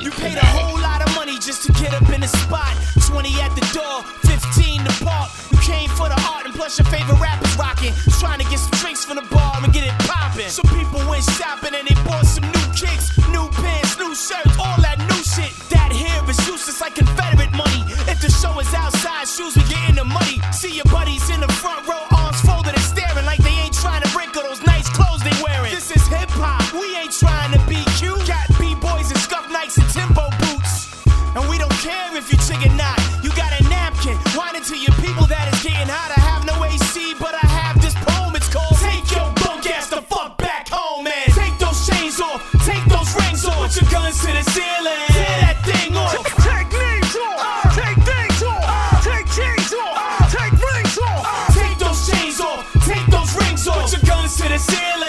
You paid a whole lot of money just to get up in the spot. 20 at the door, 15 to park. You came for the art and plus your favorite rappers rocking. Trying to get some drinks from the bar and get it poppin'. Some people went shopping and they bought some new kicks, new pants, new shirts, all that new shit. That here is useless like Confederate money. If the show is outside, shoes we get in the muddy. See your buddies in the front row, arms folded and staring like they ain't trying to wrinkle those nice clothes they wearing. This is hip hop, if you chicken not. You got a napkin, whining to your people that is getting hot. I have no AC, but I have this poem. It's called Take Your Bunk Ass the Fuck Back Home, man. Take those chains off, take those rings off. Put your guns to the ceiling, tear that thing off. Take names off, uh. take things off, uh. take chains off, uh. take rings off. Take those chains off, take those rings off. Put your guns to the ceiling.